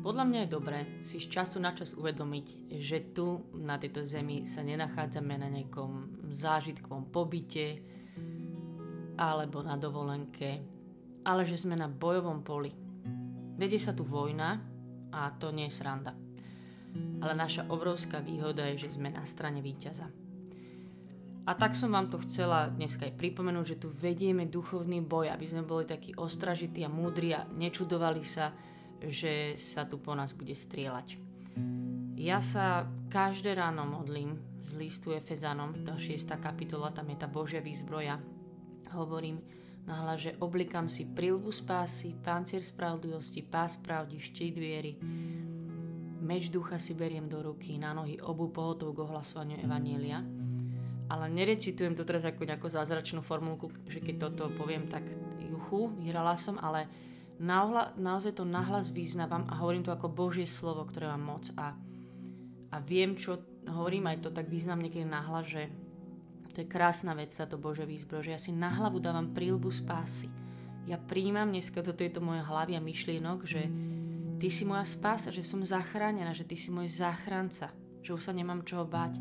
Podľa mňa je dobré si z času na čas uvedomiť, že tu na tejto zemi sa nenachádzame na nejakom zážitkovom pobyte alebo na dovolenke, ale že sme na bojovom poli. Vedie sa tu vojna a to nie je sranda. Ale naša obrovská výhoda je, že sme na strane víťaza. A tak som vám to chcela dneska aj pripomenúť, že tu vedieme duchovný boj, aby sme boli takí ostražití a múdri a nečudovali sa, že sa tu po nás bude strieľať. Ja sa každé ráno modlím z listu Efezanom, tá 6. kapitola, tam je tá Božia výzbroja. Hovorím nahlas, že oblikám si prilbu spásy, pancier spravodlivosti, pás pravdy, štít viery. Meč ducha si beriem do ruky, na nohy obu pohotov k ohlasovaniu Evanielia. Ale nerecitujem to teraz ako nejakú zázračnú formulku, že keď toto poviem, tak juchu, vyhrala som, ale Nahla, naozaj to nahlas vyznávam a hovorím to ako Božie slovo, ktoré mám moc a, a viem, čo hovorím aj to tak význam niekedy nahlas, že to je krásna vec, táto Božia výzbroj, že ja si na hlavu dávam prílbu spásy. Ja príjmam dneska do tejto mojej hlavy a myšlienok, že ty si moja spása, že som zachránená, že ty si môj záchranca, že už sa nemám čoho báť.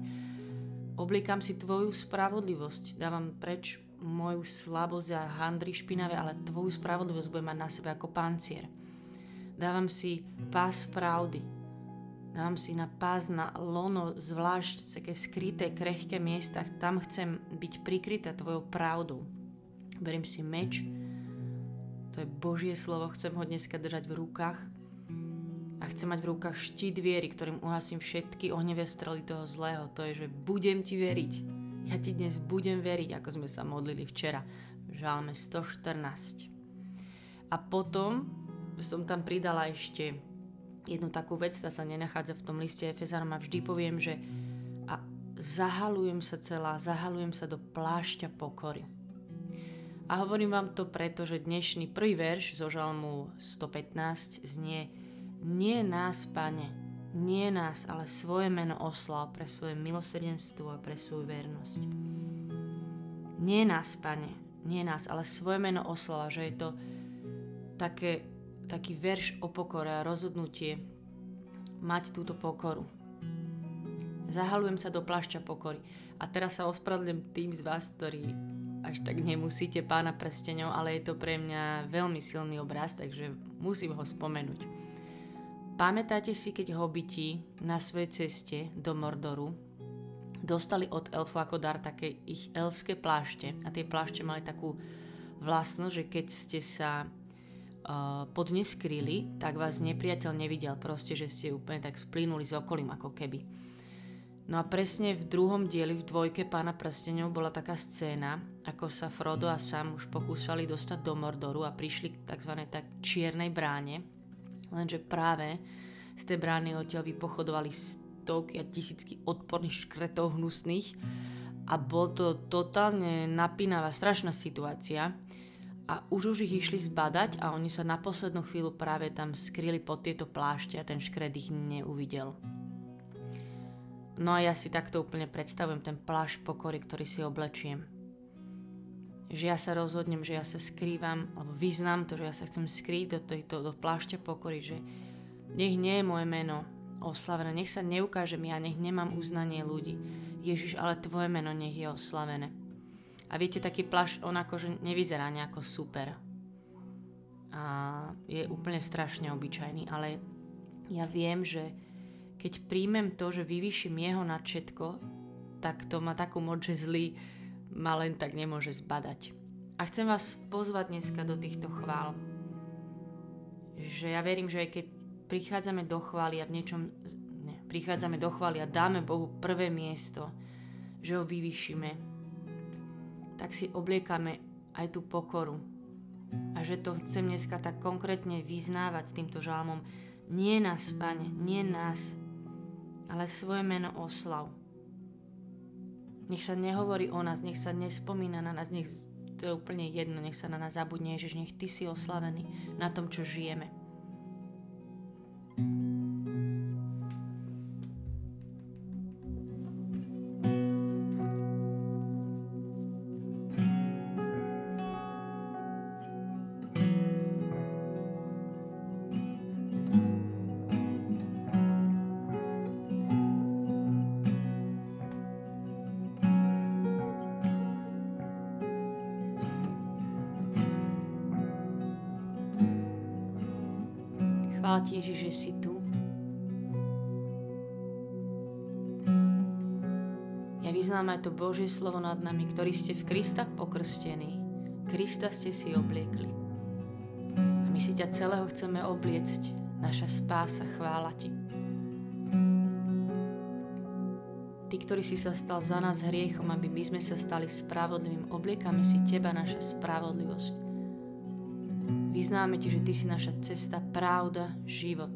Oblikám si tvoju spravodlivosť, dávam preč moju slabosť a handry špinavé, ale tvoju spravodlivosť budem mať na sebe ako pancier. Dávam si pás pravdy. Dávam si na pás na lono, zvlášť také skryté, krehké miesta. Tam chcem byť prikrytá tvojou pravdou. Beriem si meč, to je Božie slovo, chcem ho dneska držať v rukách a chcem mať v rukách štít viery, ktorým uhasím všetky ohnevé strely toho zlého. To je, že budem ti veriť ja ti dnes budem veriť, ako sme sa modlili včera. Žálme 114. A potom som tam pridala ešte jednu takú vec, tá sa nenachádza v tom liste Efezanom a vždy poviem, že a zahalujem sa celá, zahalujem sa do plášťa pokory. A hovorím vám to preto, že dnešný prvý verš zo žalmu 115 znie Nie nás, pane, nie nás, ale svoje meno oslal pre svoje milosrdenstvo a pre svoju vernosť. Nie nás, pane, nie nás, ale svoje meno oslal, že je to také, taký verš o pokore a rozhodnutie mať túto pokoru. Zahalujem sa do plášťa pokory. A teraz sa ospravedlňujem tým z vás, ktorí až tak nemusíte pána prsteňov, ale je to pre mňa veľmi silný obraz, takže musím ho spomenúť. Pamätáte si, keď hobiti na svojej ceste do Mordoru dostali od elfu ako dar také ich elfské plášte a tie plášte mali takú vlastnosť, že keď ste sa uh, pod ne skryli, tak vás nepriateľ nevidel, proste, že ste úplne tak splínuli s okolím ako keby. No a presne v druhom dieli, v dvojke Pána prstenov bola taká scéna, ako sa Frodo a Sam už pokúšali dostať do Mordoru a prišli k tzv. tak čiernej bráne, Lenže práve z tej brány odtiaľ vypochodovali stovky a tisícky odporných škretov hnusných a bol to totálne napínavá, strašná situácia a už už ich išli zbadať a oni sa na poslednú chvíľu práve tam skryli pod tieto plášte a ten škret ich neuvidel. No a ja si takto úplne predstavujem ten plášť pokory, ktorý si oblečiem že ja sa rozhodnem, že ja sa skrývam, alebo vyznám to, že ja sa chcem skrýť do, tejto, do plášťa pokory, že nech nie je moje meno oslavené, nech sa neukážem ja, nech nemám uznanie ľudí. Ježiš, ale tvoje meno nech je oslavené. A viete, taký plášť, on akože nevyzerá nejako super. A je úplne strašne obyčajný, ale ja viem, že keď príjmem to, že vyvýšim jeho nad všetko, tak to má takú moc, že zlý, ma len tak nemôže zbadať. A chcem vás pozvať dneska do týchto chvál. Že ja verím, že aj keď prichádzame do chvály a v niečom ne, prichádzame do chvály a dáme Bohu prvé miesto, že ho vyvyšíme, tak si obliekame aj tú pokoru. A že to chcem dneska tak konkrétne vyznávať s týmto žalmom. Nie nás, pane, nie nás, ale svoje meno oslav nech sa nehovorí o nás, nech sa nespomína na nás, nech to je úplne jedno, nech sa na nás zabudne, že nech Ty si oslavený na tom, čo žijeme. Chvála ti, Ježiš, že si tu. Ja vyznám aj to Božie slovo nad nami, ktorí ste v Krista pokrstení. Krista ste si obliekli. A my si ťa celého chceme obliecť. Naša spása, chvála ti. Ty, ktorý si sa stal za nás hriechom, aby my sme sa stali spravodlivým, obliekame si Teba, naša spravodlivosť. Vyznáme Ti, že Ty si naša cesta, pravda, život.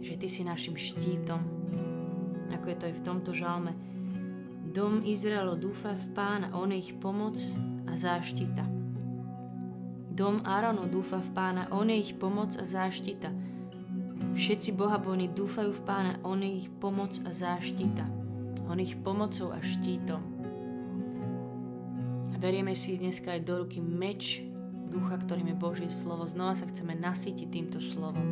Že Ty si našim štítom, ako je to aj v tomto žalme. Dom Izraelo dúfa v pána, on je ich pomoc a záštita. Dom Arono dúfa v pána, on je ich pomoc a záštita. Všetci bohabojní dúfajú v pána, on je ich pomoc a záštita. On ich pomocou a štítom. A berieme si dneska aj do ruky meč ducha, ktorým je Božie slovo. Znova sa chceme nasytiť týmto slovom,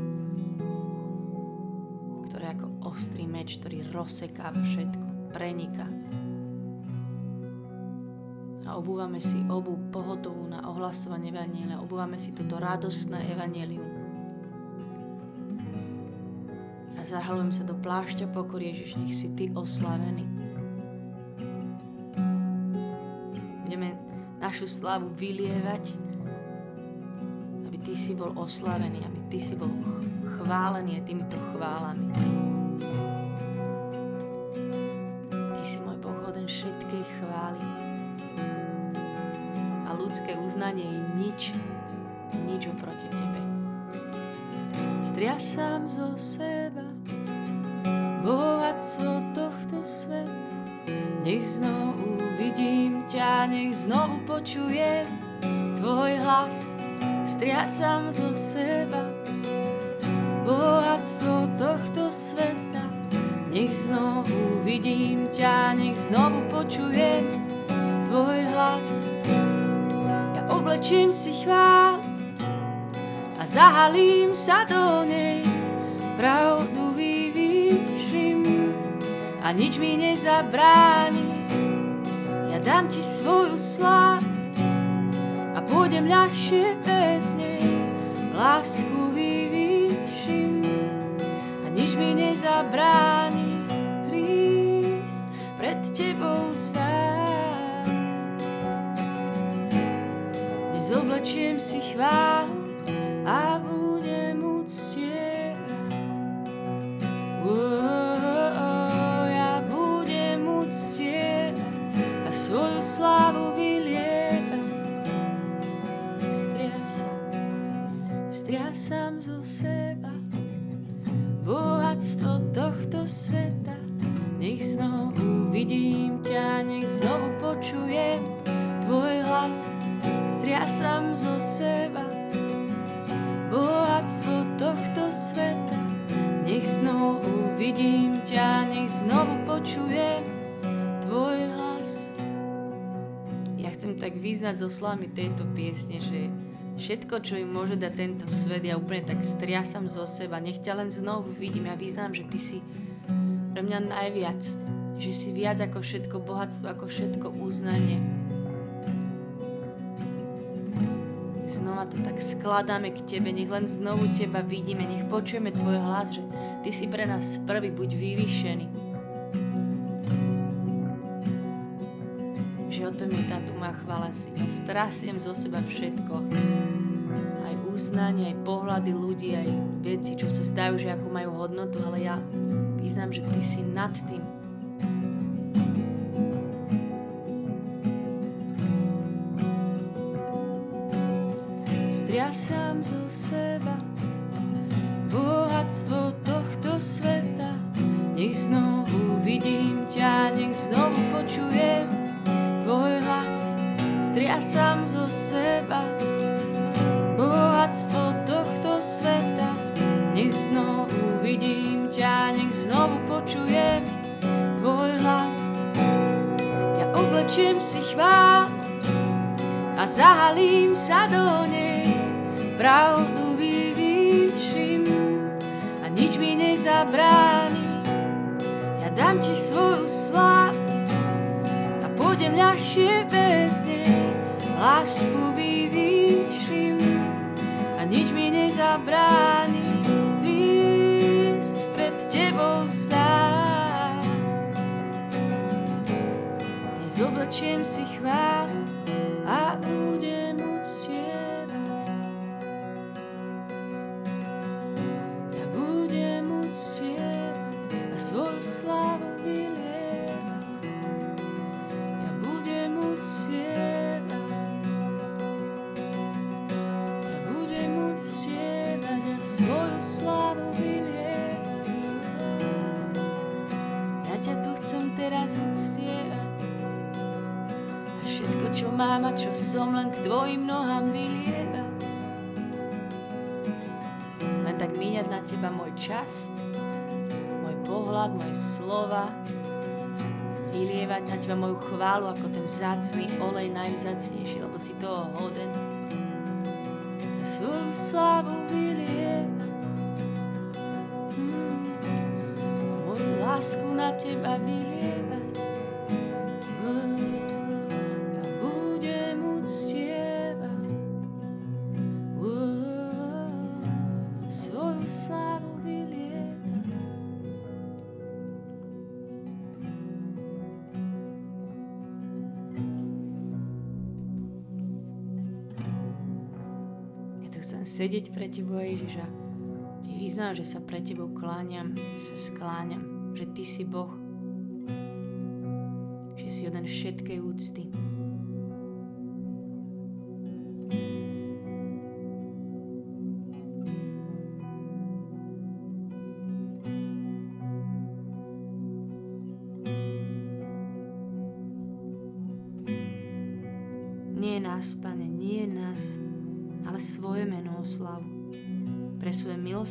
ktoré ako ostrý meč, ktorý rozsekáva všetko, preniká. A obúvame si obu pohotovú na ohlasovanie Evanielia, obúvame si toto radostné Evanielium zahalujem sa do plášťa pokory Ježiš, nech si Ty oslavený. Našu slavu vylievať, aby Ty si bol oslavený, aby Ty si bol chválený týmito chválami. Ty si môj Boh hoden všetkej chvály. A ľudské uznanie je nič, nič oproti Tebe. Striasam zo seba bohatstvo tohto sveta. Nech znovu vidím ťa, nech znovu počujem tvoj hlas. Striasam zo seba bohatstvo tohto sveta. Nech znovu vidím ťa, nech znovu počujem tvoj hlas. Ja oblečím si chvál a zahalím sa do nej pravdu a nič mi nezabráni. Dám ti svoju slávu a pôjdem ľahšie bez nej. Lásku vyvýšim a nič mi nezabráni prísť pred tebou sám. Dnes oblečiem si chválu a budem svoju slávu vylieva. Striasam, striasam zo seba bohatstvo tohto sveta. Nech znovu vidím ťa, nech znovu počujem tvoj hlas. Striasam zo seba bohatstvo tohto sveta. Nech znovu vidím ťa, nech znovu počujem tak vyznať zo slamy tejto piesne, že všetko, čo im môže dať tento svet, ja úplne tak striasam zo seba. Nech ťa len znovu vidím. Ja vyznám, že ty si pre mňa najviac. Že si viac ako všetko bohatstvo, ako všetko uznanie. Znova to tak skladáme k tebe, nech len znovu teba vidíme, nech počujeme tvoj hlas, že ty si pre nás prvý, buď vyvýšený. O tom je táto moja chvála si. Ja strasiem zo seba všetko. Aj uznanie, aj pohľady ľudí, aj veci, čo sa zdajú, že ako majú hodnotu, ale ja vyznám, že ty si nad tým. Striasám zo seba bohatstvo tohto sveta. Nech znovu vidím ťa, nech znovu počujem striasam zo seba bohatstvo tohto sveta. Nech znovu vidím ťa, nech znovu počujem tvoj hlas. Ja oblečiem si chvál a zahalím sa do nej, pravdu vyvýšim a nič mi nezabráni. Ja dám ti svoju slávu budem ľahšie bez nej, lásku vyvýšim a nič mi ma bráni prísť pred tebou stáť. Dnes si chválu a budem míňať na teba môj čas, môj pohľad, moje slova, vylievať na teba moju chválu ako ten vzácný olej najvzácnejší, lebo si toho hoden. Svoju slávu vylievať. Mm. Moju lásku na teba vylievať. Pre tebou, Ježiš, ti vyznám, že sa pre tebou kláňam, že sa skláňam, že ty si Boh, že si jeden všetkej úcty.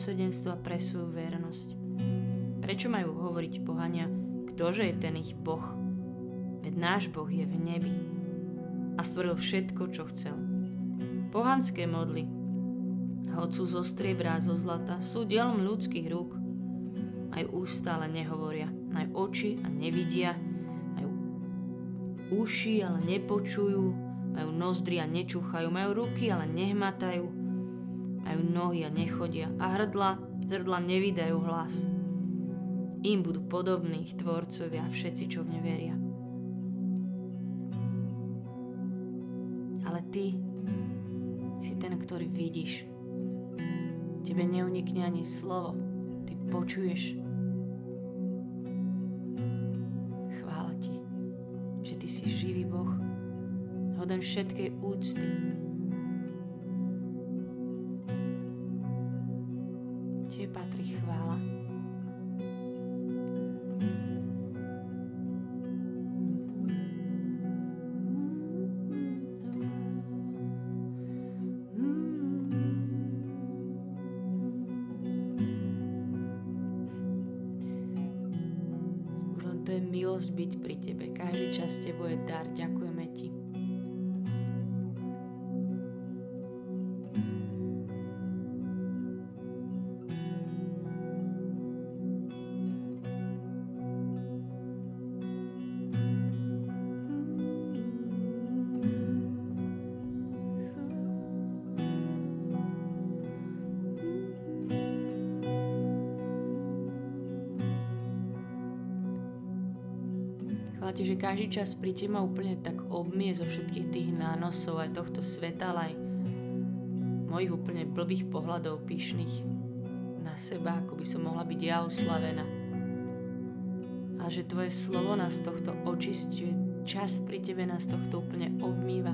Milosrdenstvo pre svoju vernosť. Prečo majú hovoriť pohania, ktože je ten ich Boh? Veď náš Boh je v nebi a stvoril všetko, čo chcel. Pohanské modly, sú zo striebra a zo zlata, sú dielom ľudských rúk. Majú ústa, ale nehovoria. Majú oči a nevidia. Majú uši, ale nepočujú. Majú nozdry a nečúchajú. Majú ruky, ale nehmatajú. Majú nohy a nechodia. A hrdla, zrdla nevydajú hlas. Im budú podobní ich tvorcovia, všetci, čo v ne veria. Ale ty si ten, ktorý vidíš. Tebe neunikne ani slovo. Ty počuješ. Chvála ti, že ty si živý Boh, hoden všetkej úcty. Milosť byť pri tebe. Každý čas s tebou je dar. Ďakujeme ti, že každý čas pri ma úplne tak obmie zo všetkých tých nánosov aj tohto sveta, ale aj mojich úplne blbých pohľadov pyšných na seba, ako by som mohla byť ja oslavená. Ale že tvoje slovo nás tohto očistuje, čas pri tebe nás tohto úplne obmýva.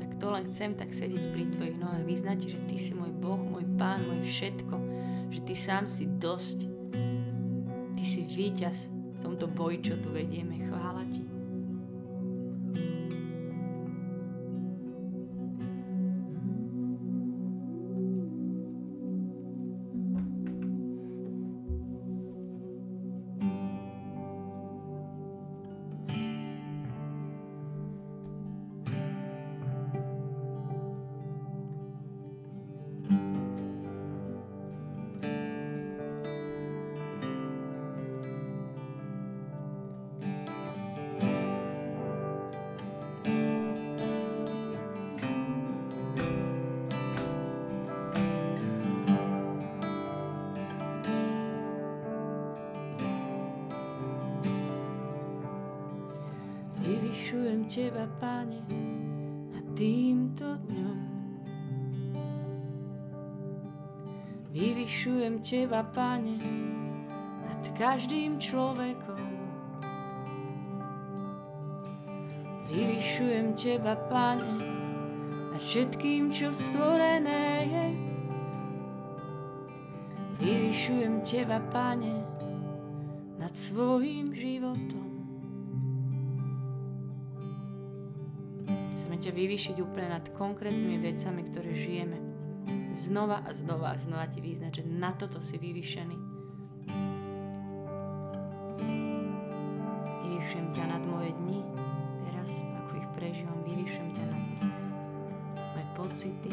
Tak to len chcem tak sedieť pri tvojich nohách, vyznať že ty si môj Boh, môj Pán, môj všetko, že ty sám si dosť. Ty si víťaz v tomto boji, čo tu vedieme. Chvála ti. Teba, Pane, nad týmto dňom. Vyvyšujem Teba, Pane, nad každým človekom. Vyvyšujem Teba, Pane, nad všetkým, čo stvorené je. Vyvyšujem Teba, Pane, nad svojim životom. Ťa vyvyšiť úplne nad konkrétnymi vecami, ktoré žijeme znova a znova a znova ti vyznať, že na toto si vyvyšený. Vyvyšujem ťa nad moje dni, teraz ako ich prežívam, vyvyšujem ťa nad moje pocity,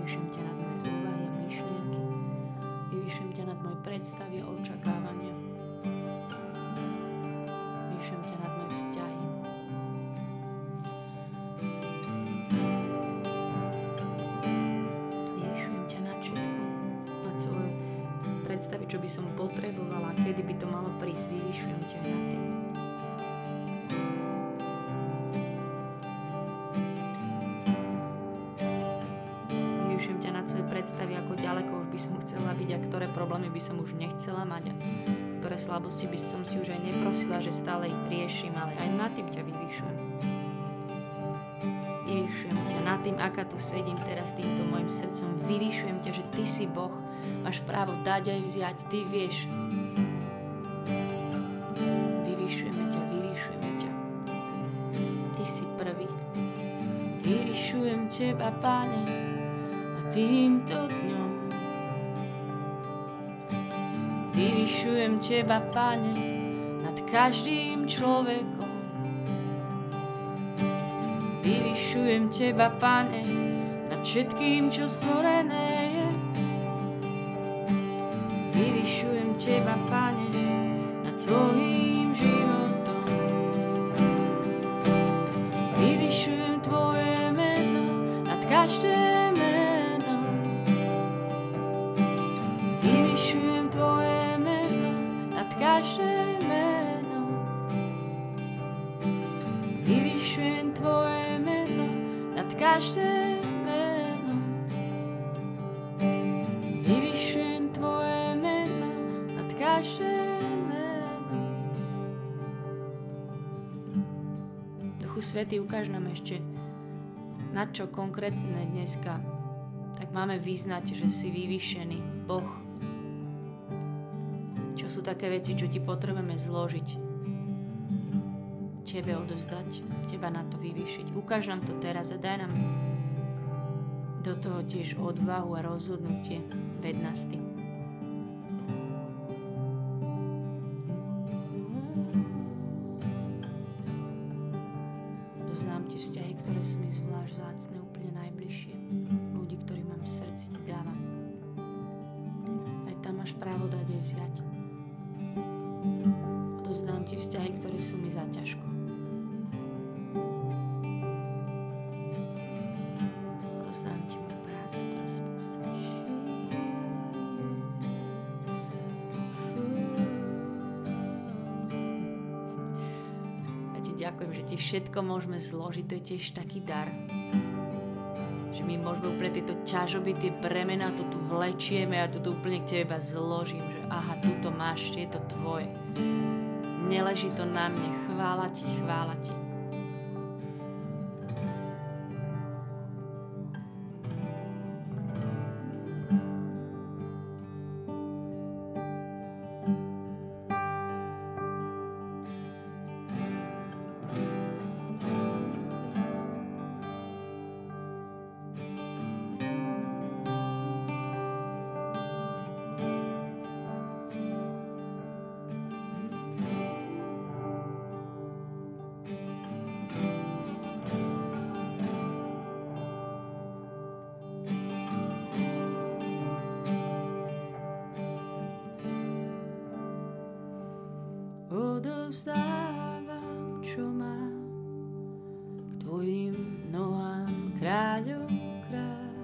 vyvyšujem ťa nad moje úvahy a myšlienky, vyvyšujem ťa nad moje predstavy a čo by som potrebovala, kedy by to malo prísť, vyvyšujem ťa na tým. Vyvyšujem ťa na svoje predstavy, ako ďaleko už by som chcela byť a ktoré problémy by som už nechcela mať a ktoré slabosti by som si už aj neprosila, že stále ich riešim, ale aj na tým ťa vyvyšujem. Vyvyšujem ťa nad tým, aká tu sedím teraz týmto môjim srdcom. Vyvyšujem ťa, Ty si Boh, Máš právo dať aj vziať, ty vieš. Vyvyšujeme ťa, vyvyšujeme ťa. Ty si prvý. Vyvyšujem teba, Pane, a týmto dňom. Vyvyšujem teba, Pane, nad každým človekom. Vyvyšujem teba, Pane, nad všetkým, čo stvorené je. Teba, Pane, nad svojím životom. Vyvyšujem Tvoje meno nad každé meno. Vyvyšujem Tvoje meno nad každé meno. Vyvyšujem Tvoje meno nad každé Duchu Svety, ukáž nám ešte, na čo konkrétne dneska tak máme vyznať, že si vyvýšený Boh. Čo sú také veci, čo ti potrebujeme zložiť, tebe odozdať, teba na to vyvýšiť. Ukáž nám to teraz a daj nám do toho tiež odvahu a rozhodnutie. Ved. Zložiť, to je tiež taký dar. Že my môžeme úplne tieto ťažoby, tie bremena, to tu vlečieme a to tu úplne k tebe zložím, že aha, tu to máš, je to tvoje. Neleží to na mne, chvála ti, chvála ti. Odovzdávam, čo mám k tvojim nohám, kráľov kráľ.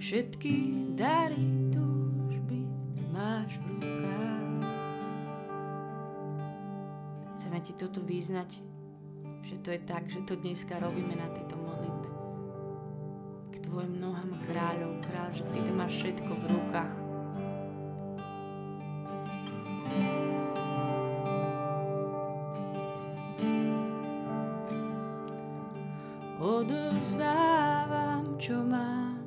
Všetky dary túžby máš v rukách. Chceme ti toto vyznať, že to je tak, že to dneska robíme na tejto modlitbe. K tvojim nohám kráľov, kráľ, že ty to máš všetko v rukách. Odostávam, čo mám,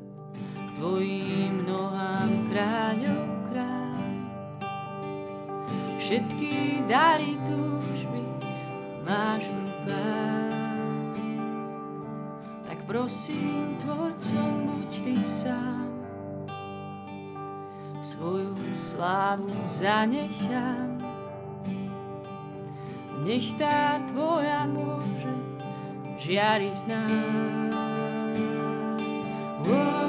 tvojim nohám kráľov kráľ. Všetky dary túžby máš v tak prosím, tvorcom buď ty sám. Svoju slávu zanechám, nech tá tvoja môže žiariť v nás. Stále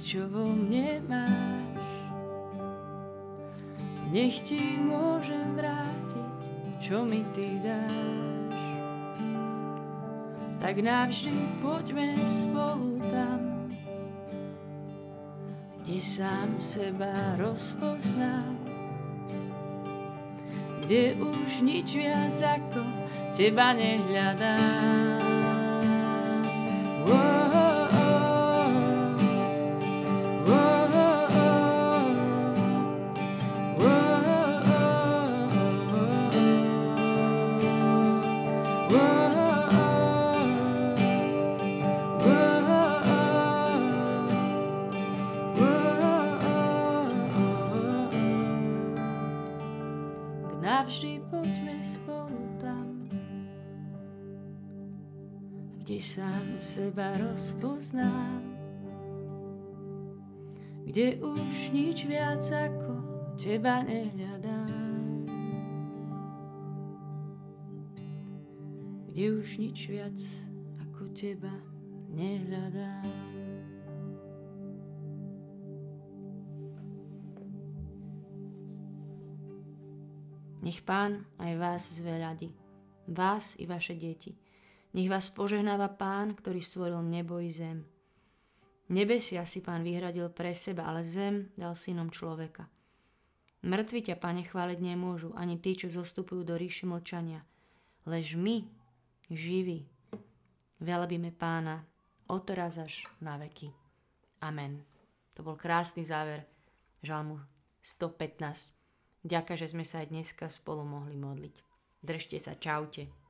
čo vo mne máš. Nech ti môžem vrátiť, čo mi ty dáš. Tak navždy poďme spolu tam, kde sám seba rozpoznám, kde už nič viac ako teba nehľadám. Sám seba rozpoznám, kde už nič viac ako teba nehľadám. Kde už nič viac ako teba nehľadám. Nech pán aj vás zveľadí, vás i vaše deti nech vás požehnáva Pán, ktorý stvoril nebo i zem. Nebesia si Pán vyhradil pre seba, ale zem dal synom človeka. Mŕtvi ťa, Pane, chváliť nemôžu, ani tí, čo zostupujú do ríši mlčania. Lež my, živí, velebíme Pána, odteraz až na veky. Amen. To bol krásny záver Žalmu 115. Ďakujem, že sme sa aj dneska spolu mohli modliť. Držte sa, čaute.